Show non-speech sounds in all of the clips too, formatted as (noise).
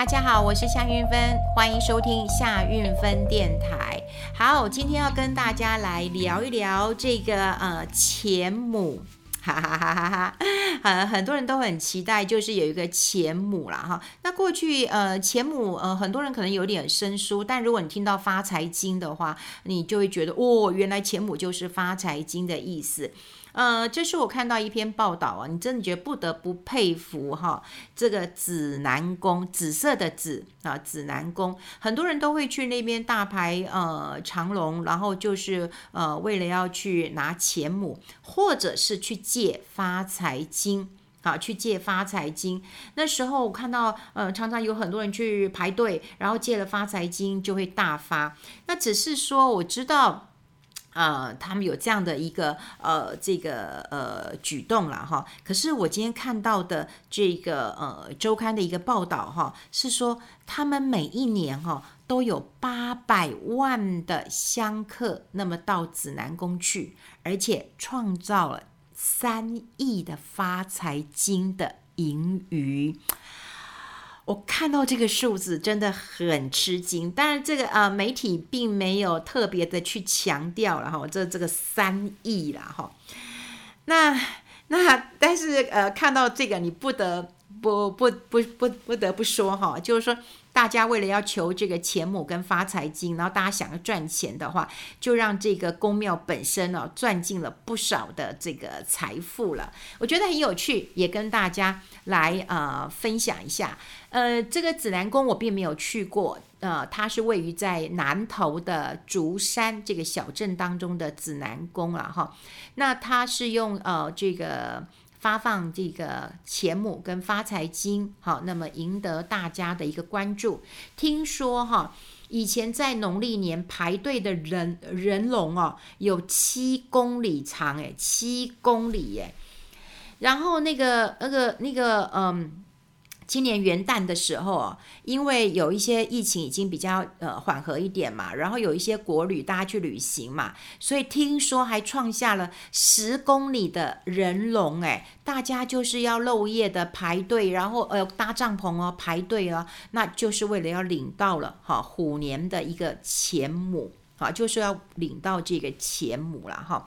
大家好，我是夏韵芬，欢迎收听夏运芬电台。好，今天要跟大家来聊一聊这个呃钱母。哈哈哈哈哈！呃，很多人都很期待，就是有一个钱母啦哈。那过去呃，钱母呃，很多人可能有点生疏，但如果你听到发财经的话，你就会觉得哦，原来钱母就是发财经的意思。呃，这是我看到一篇报道啊，你真的觉得不得不佩服哈，这个紫南宫，紫色的紫啊，紫南宫，很多人都会去那边大排呃长龙，然后就是呃为了要去拿钱母，或者是去借发财金啊，去借发财金。那时候我看到呃，常常有很多人去排队，然后借了发财金就会大发。那只是说我知道。呃，他们有这样的一个呃这个呃举动了哈。可是我今天看到的这个呃周刊的一个报道哈，是说他们每一年哈都有八百万的香客那么到紫南宫去，而且创造了三亿的发财金的盈余。我看到这个数字真的很吃惊，当然这个呃媒体并没有特别的去强调了哈，这这个三亿了哈，那那但是呃看到这个你不得不不不不不得不说哈，就是说。大家为了要求这个钱母跟发财金，然后大家想要赚钱的话，就让这个宫庙本身呢赚进了不少的这个财富了。我觉得很有趣，也跟大家来呃分享一下。呃，这个紫南宫我并没有去过，呃，它是位于在南投的竹山这个小镇当中的紫南宫了哈。那它是用呃这个。发放这个钱母跟发财金，好，那么赢得大家的一个关注。听说哈，以前在农历年排队的人人龙哦，有七公里长诶，七公里耶。然后那个那个那个嗯。今年元旦的时候，因为有一些疫情已经比较呃缓和一点嘛，然后有一些国旅大家去旅行嘛，所以听说还创下了十公里的人龙哎，大家就是要漏夜的排队，然后呃搭帐篷哦排队哦，那就是为了要领到了哈虎年的一个钱母啊，就是要领到这个钱母了哈，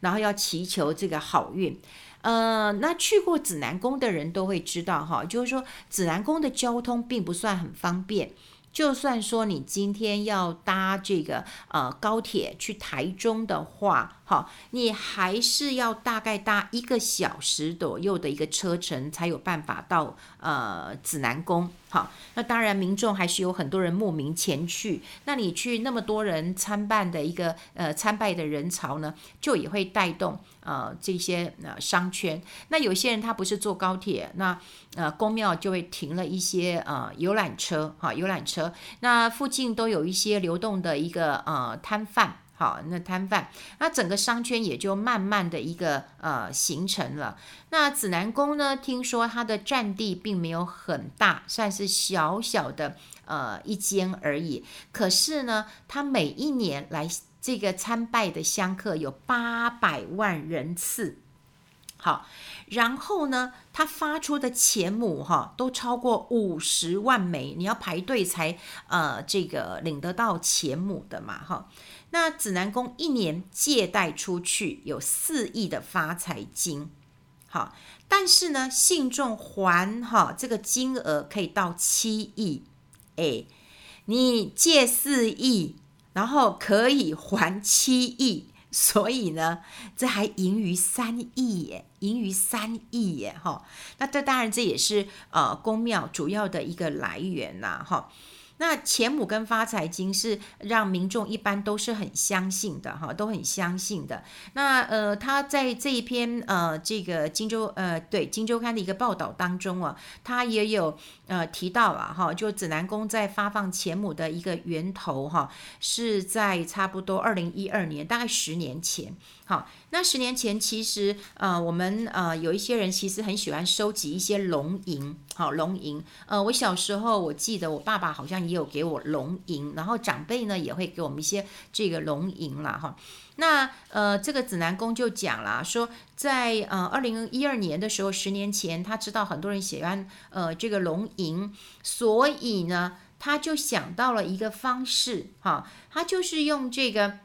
然后要祈求这个好运。呃，那去过紫南宫的人都会知道哈，就是说紫南宫的交通并不算很方便。就算说你今天要搭这个呃高铁去台中的话，哈，你还是要大概搭一个小时左右的一个车程，才有办法到呃紫南宫。好，那当然民众还是有很多人慕名前去。那你去那么多人参办的一个呃参拜的人潮呢，就也会带动呃这些呃商圈。那有些人他不是坐高铁，那呃宫庙就会停了一些呃游览车，哈，游览车。那附近都有一些流动的一个呃摊贩，好，那摊贩，那整个商圈也就慢慢的一个呃形成了。那紫南宫呢，听说它的占地并没有很大，算是小小的呃一间而已。可是呢，它每一年来这个参拜的香客有八百万人次。好，然后呢，他发出的钱母哈都超过五十万枚，你要排队才呃这个领得到钱母的嘛哈。那指南宫一年借贷出去有四亿的发财金，好，但是呢，信众还哈这个金额可以到七亿，哎，你借四亿，然后可以还七亿。(laughs) 所以呢，这还盈余三亿耶，盈余三亿耶，哈。那这当然这也是呃宫庙主要的一个来源呐，哈。那钱母跟发财金是让民众一般都是很相信的哈，都很相信的。那呃，他在这一篇呃这个金周呃对金周刊的一个报道当中啊，他也有呃提到了哈，就紫南宫在发放钱母的一个源头哈，是在差不多二零一二年，大概十年前。好，那十年前其实呃，我们呃有一些人其实很喜欢收集一些龙银，好龙银。呃，我小时候我记得我爸爸好像也有给我龙银，然后长辈呢也会给我们一些这个龙银啦哈。那呃，这个指南宫就讲了，说在呃二零一二年的时候，十年前他知道很多人喜欢呃这个龙银，所以呢他就想到了一个方式哈，他就是用这个。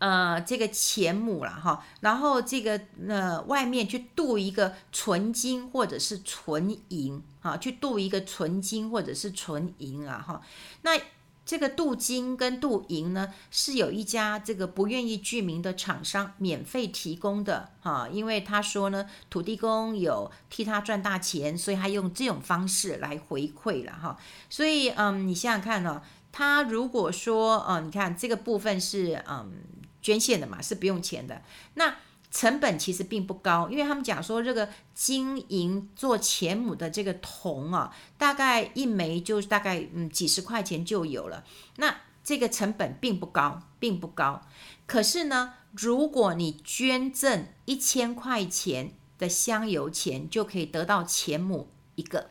呃，这个钱母了哈，然后这个呃外面去镀一个纯金或者是纯银啊，去镀一个纯金或者是纯银啊哈。那这个镀金跟镀银呢，是有一家这个不愿意具名的厂商免费提供的哈，因为他说呢，土地公有替他赚大钱，所以他用这种方式来回馈了哈。所以嗯，你想想看呢，他如果说嗯，你看这个部分是嗯。捐献的嘛，是不用钱的，那成本其实并不高，因为他们讲说这个金银做钱母的这个铜啊，大概一枚就大概嗯几十块钱就有了，那这个成本并不高，并不高。可是呢，如果你捐赠一千块钱的香油钱，就可以得到钱母一个。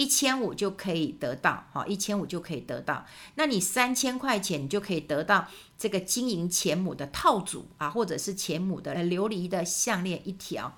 一千五就可以得到，哈，一千五就可以得到。那你三千块钱，你就可以得到这个金银钱母的套组啊，或者是钱母的琉璃的项链一条。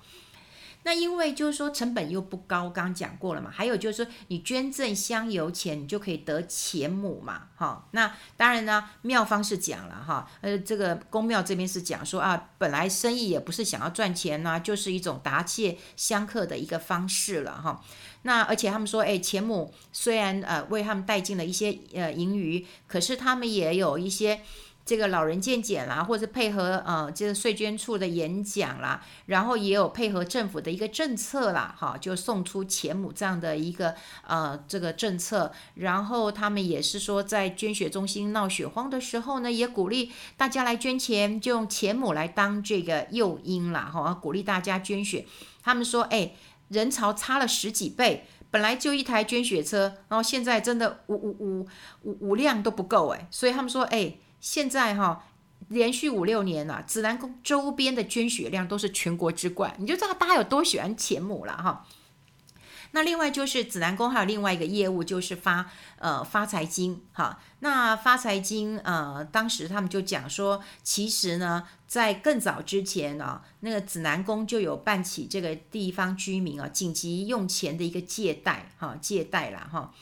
那因为就是说成本又不高，刚刚讲过了嘛。还有就是说你捐赠香油钱，你就可以得钱母嘛，哈。那当然呢，庙方是讲了哈，呃，这个宫庙这边是讲说啊，本来生意也不是想要赚钱呐，就是一种答谢香客的一个方式了哈。那而且他们说，哎，钱母虽然呃为他们带进了一些呃盈余，可是他们也有一些。这个老人健检啦，或者配合呃这个税捐处的演讲啦，然后也有配合政府的一个政策啦，哈，就送出钱母这样的一个呃这个政策。然后他们也是说，在捐血中心闹血荒的时候呢，也鼓励大家来捐钱，就用钱母来当这个诱因啦，哈，鼓励大家捐血。他们说，哎，人潮差了十几倍，本来就一台捐血车，然后现在真的五五五五五辆都不够，哎，所以他们说，哎。现在哈，连续五六年了，指南宫周边的捐血量都是全国之冠，你就知道大家有多喜欢钱母了哈。那另外就是指南宫还有另外一个业务，就是发呃发财金哈。那发财金呃，当时他们就讲说，其实呢，在更早之前啊，那个指南宫就有办起这个地方居民啊紧急用钱的一个借贷哈，借贷了哈。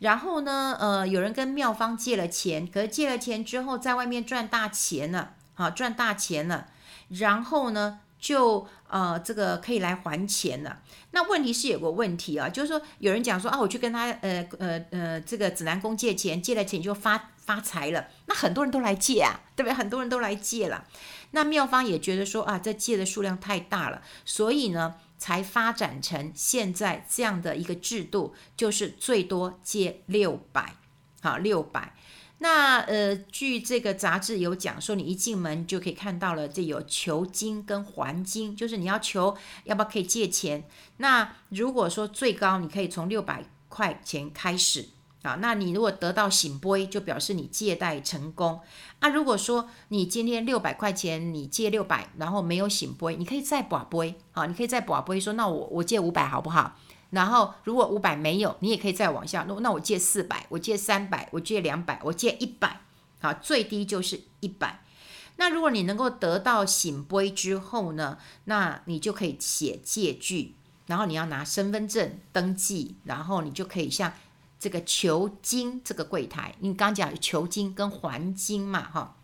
然后呢，呃，有人跟妙方借了钱，可是借了钱之后，在外面赚大钱了，好赚大钱了。然后呢，就呃，这个可以来还钱了。那问题是有个问题啊，就是说有人讲说啊，我去跟他呃呃呃这个指南宫借钱，借了钱就发发财了。那很多人都来借啊，对不对？很多人都来借了。那妙方也觉得说啊，这借的数量太大了，所以呢。才发展成现在这样的一个制度，就是最多借六百，好六百。那呃，据这个杂志有讲说，你一进门就可以看到了，这有求金跟还金，就是你要求要不要可以借钱。那如果说最高，你可以从六百块钱开始。啊，那你如果得到醒杯，就表示你借贷成功。啊，如果说你今天六百块钱，你借六百，然后没有醒杯，你可以再跋杯。啊，你可以再跋杯，说那我我借五百好不好？然后如果五百没有，你也可以再往下。那那我借四百，我借三百，我借两百，我借一百。好，最低就是一百。那如果你能够得到醒杯之后呢，那你就可以写借据，然后你要拿身份证登记，然后你就可以像。这个球金这个柜台，你刚讲球金跟黄金嘛，哈，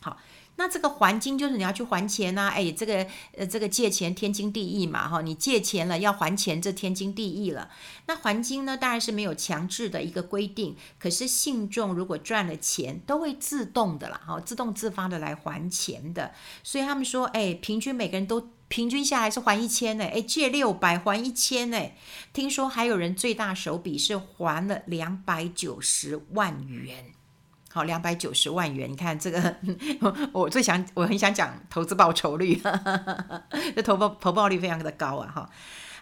好，那这个还金就是你要去还钱呐，哎，这个呃这个借钱天经地义嘛，哈，你借钱了要还钱，这天经地义了。那还金呢，当然是没有强制的一个规定，可是信众如果赚了钱，都会自动的啦，哈，自动自发的来还钱的。所以他们说，哎，平均每个人都。平均下来是还一千呢，哎，借六百还一千呢。听说还有人最大手笔是还了两百九十万元，好，两百九十万元。你看这个，(laughs) 我最想，我很想讲投资报酬率，(laughs) 这投报投报率非常的高啊，哈。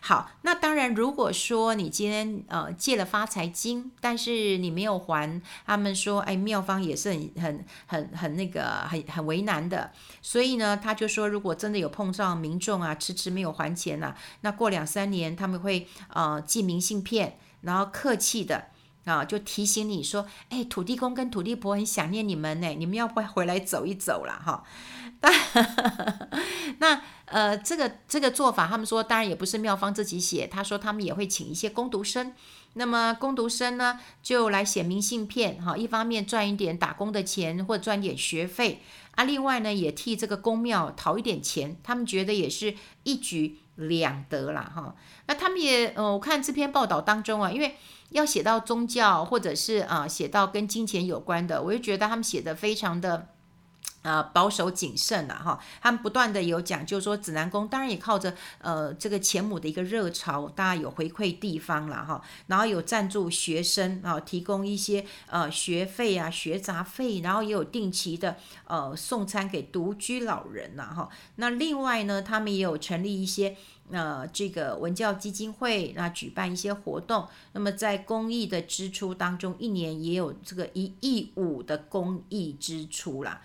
好，那当然，如果说你今天呃借了发财金，但是你没有还，他们说，哎，妙方也是很很很很那个很很为难的。所以呢，他就说，如果真的有碰上民众啊迟迟没有还钱呐、啊，那过两三年他们会呃寄明信片，然后客气的啊就提醒你说，哎，土地公跟土地婆很想念你们呢，你们要不要回来走一走了哈？(laughs) 那呃，这个这个做法，他们说当然也不是庙方自己写，他说他们也会请一些工读生，那么工读生呢就来写明信片，哈，一方面赚一点打工的钱或赚点学费啊，另外呢也替这个公庙讨一点钱，他们觉得也是一举两得啦，哈。那他们也呃，我看这篇报道当中啊，因为要写到宗教或者是啊写到跟金钱有关的，我就觉得他们写的非常的。呃，保守谨慎了哈，他们不断的有讲，就是说指南宫当然也靠着呃这个钱母的一个热潮，大家有回馈地方了哈，然后有赞助学生啊，提供一些呃学费啊、学杂费，然后也有定期的呃送餐给独居老人呐哈。那另外呢，他们也有成立一些呃这个文教基金会，那举办一些活动。那么在公益的支出当中，一年也有这个一亿五的公益支出啦。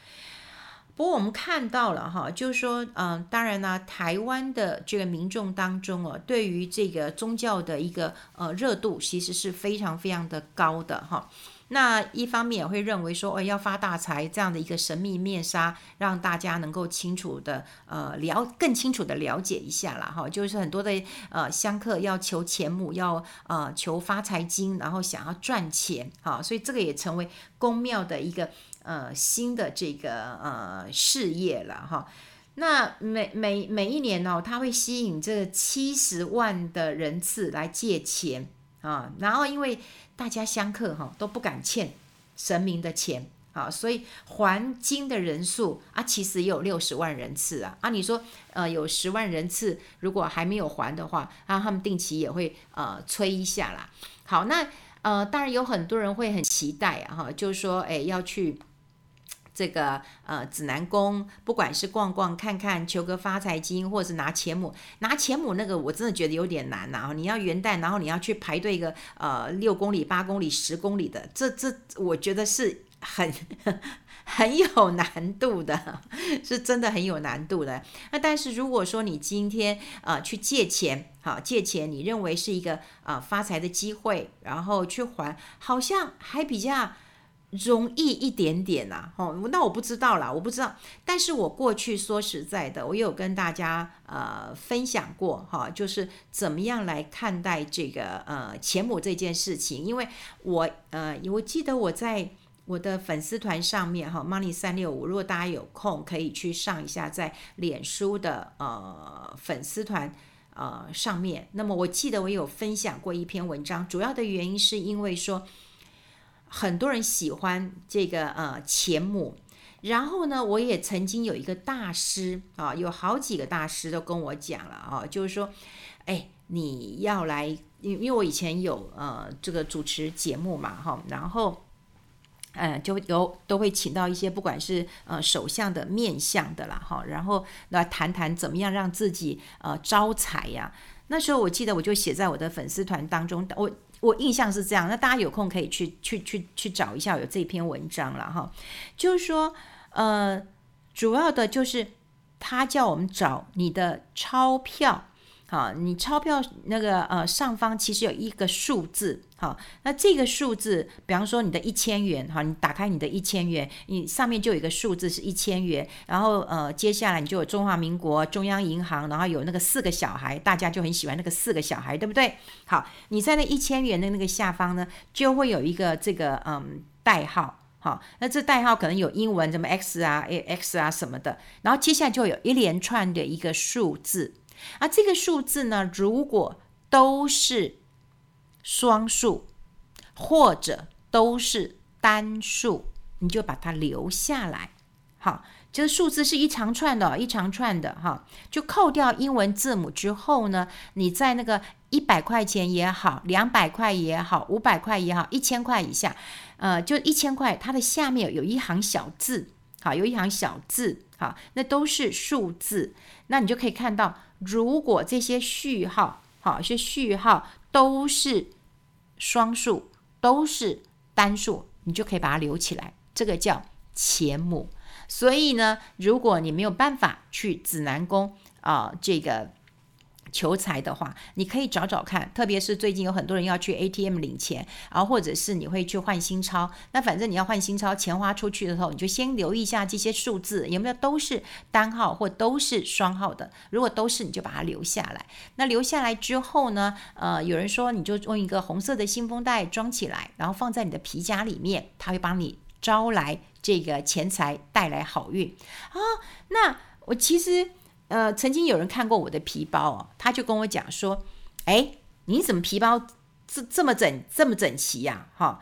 不过我们看到了哈，就是说，嗯，当然呢，台湾的这个民众当中哦，对于这个宗教的一个呃热度，其实是非常非常的高的哈。那一方面也会认为说，哎，要发大财这样的一个神秘面纱，让大家能够清楚的呃了更清楚的了解一下啦哈。就是很多的呃香客要求钱母，要呃求发财金，然后想要赚钱哈，所以这个也成为宫庙的一个。呃，新的这个呃事业了哈，那每每每一年呢、它会吸引这七十万的人次来借钱啊，然后因为大家相克哈都不敢欠神明的钱啊，所以还金的人数啊，其实也有六十万人次啊啊，你说呃有十万人次如果还没有还的话，啊他们定期也会呃催一下啦。好，那呃当然有很多人会很期待啊哈，就是说哎要去。这个呃指南宫，不管是逛逛看看，求个发财金，或者是拿钱母，拿钱母那个我真的觉得有点难呐。你要元旦，然后你要去排队一个呃六公里、八公里、十公里的，这这我觉得是很 (laughs) 很有难度的，是真的很有难度的。那但是如果说你今天呃去借钱，好借钱，你认为是一个呃发财的机会，然后去还，好像还比较。容易一点点呐，哦，那我不知道啦，我不知道。但是我过去说实在的，我有跟大家呃分享过哈，就是怎么样来看待这个呃钱母这件事情。因为我呃，我记得我在我的粉丝团上面哈，Money 三六五，如果大家有空可以去上一下，在脸书的呃粉丝团呃上面。那么我记得我有分享过一篇文章，主要的原因是因为说。很多人喜欢这个呃钱母，然后呢，我也曾经有一个大师啊，有好几个大师都跟我讲了啊，就是说，哎，你要来，因因为我以前有呃这个主持节目嘛哈，然后呃就有都会请到一些不管是呃手相的面相的啦哈，然后来谈谈怎么样让自己呃招财呀。那时候我记得我就写在我的粉丝团当中，我。我印象是这样，那大家有空可以去去去去找一下有这篇文章了哈，就是说，呃，主要的就是他叫我们找你的钞票。好，你钞票那个呃上方其实有一个数字，好，那这个数字，比方说你的一千元，哈，你打开你的一千元，你上面就有一个数字是一千元，然后呃接下来你就有中华民国中央银行，然后有那个四个小孩，大家就很喜欢那个四个小孩，对不对？好，你在那一千元的那个下方呢，就会有一个这个嗯代号，好，那这代号可能有英文什么 X 啊、X 啊什么的，然后接下来就有一连串的一个数字。而这个数字呢，如果都是双数，或者都是单数，你就把它留下来。好，这个数字是一长串的，一长串的哈，就扣掉英文字母之后呢，你在那个一百块钱也好，两百块也好，五百块也好，一千块以下，呃，就一千块，它的下面有一行小字，好，有一行小字，好，那都是数字，那你就可以看到。如果这些序号好，一些序号都是双数，都是单数，你就可以把它留起来。这个叫前母。所以呢，如果你没有办法去指南宫啊，这个。求财的话，你可以找找看，特别是最近有很多人要去 ATM 领钱，然后或者是你会去换新钞。那反正你要换新钞，钱花出去的时候，你就先留意一下这些数字有没有都是单号或都是双号的。如果都是，你就把它留下来。那留下来之后呢，呃，有人说你就用一个红色的信封袋装起来，然后放在你的皮夹里面，它会帮你招来这个钱财，带来好运啊。那我其实。呃，曾经有人看过我的皮包哦，他就跟我讲说：“哎，你怎么皮包这这么整这么整齐呀？哈，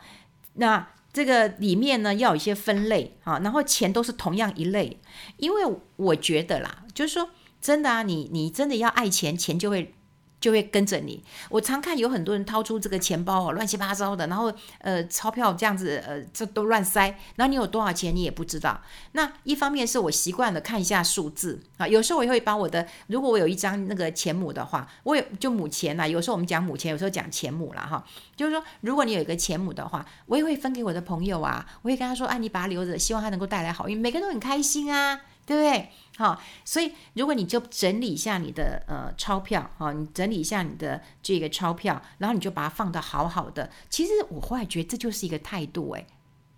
那这个里面呢要有一些分类哈，然后钱都是同样一类，因为我觉得啦，就是说真的啊，你你真的要爱钱，钱就会。”就会跟着你。我常看有很多人掏出这个钱包哦，乱七八糟的，然后呃钞票这样子呃这都乱塞，然后你有多少钱你也不知道。那一方面是我习惯了看一下数字啊，有时候我也会把我的，如果我有一张那个钱母的话，我也就母钱呐。有时候我们讲母钱，有时候讲钱母了哈。就是说，如果你有一个钱母的话，我也会分给我的朋友啊，我会跟他说，哎，你把它留着，希望它能够带来好运，每个人都很开心啊。对不对？好，所以如果你就整理一下你的呃钞票，哈，你整理一下你的这个钞票，然后你就把它放的好好的。其实我后来觉得这就是一个态度，诶，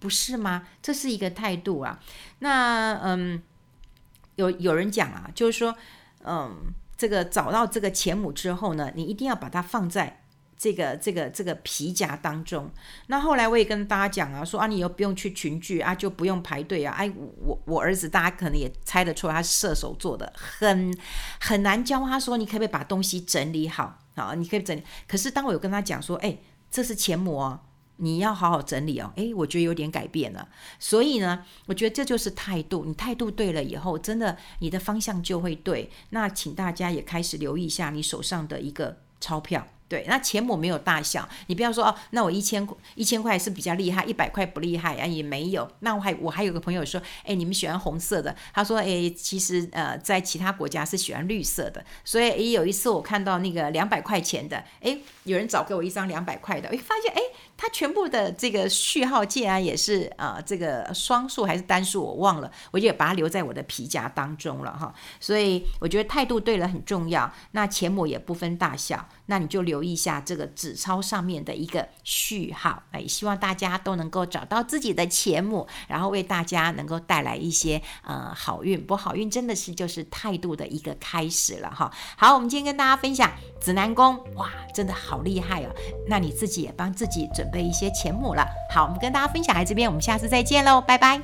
不是吗？这是一个态度啊。那嗯，有有人讲啊，就是说，嗯，这个找到这个钱母之后呢，你一定要把它放在。这个这个这个皮夹当中，那后来我也跟大家讲啊，说啊，你又不用去群聚啊，就不用排队啊。哎，我我儿子大家可能也猜得出来，他是射手座的，很很难教他说，你可不可以把东西整理好啊？你可以整理。可是当我有跟他讲说，哎，这是钱母哦，你要好好整理哦。哎，我觉得有点改变了。所以呢，我觉得这就是态度。你态度对了以后，真的你的方向就会对。那请大家也开始留意一下你手上的一个钞票。对，那钱我没有大小，你不要说哦，那我一千一千块是比较厉害，一百块不厉害啊，也没有。那我还我还有个朋友说，哎，你们喜欢红色的，他说，哎，其实呃，在其他国家是喜欢绿色的。所以也有一次我看到那个两百块钱的，哎，有人找给我一张两百块的，我发现哎。它全部的这个序号竟然也是啊、呃，这个双数还是单数，我忘了，我就把它留在我的皮夹当中了哈。所以我觉得态度对了很重要。那钱母也不分大小，那你就留意一下这个纸钞上面的一个序号。哎，希望大家都能够找到自己的钱母，然后为大家能够带来一些呃好运。不好运真的是就是态度的一个开始了哈。好，我们今天跟大家分享指南宫，哇，真的好厉害哦。那你自己也帮自己准的。一些钱母了。好，我们跟大家分享在这边，我们下次再见喽，拜拜。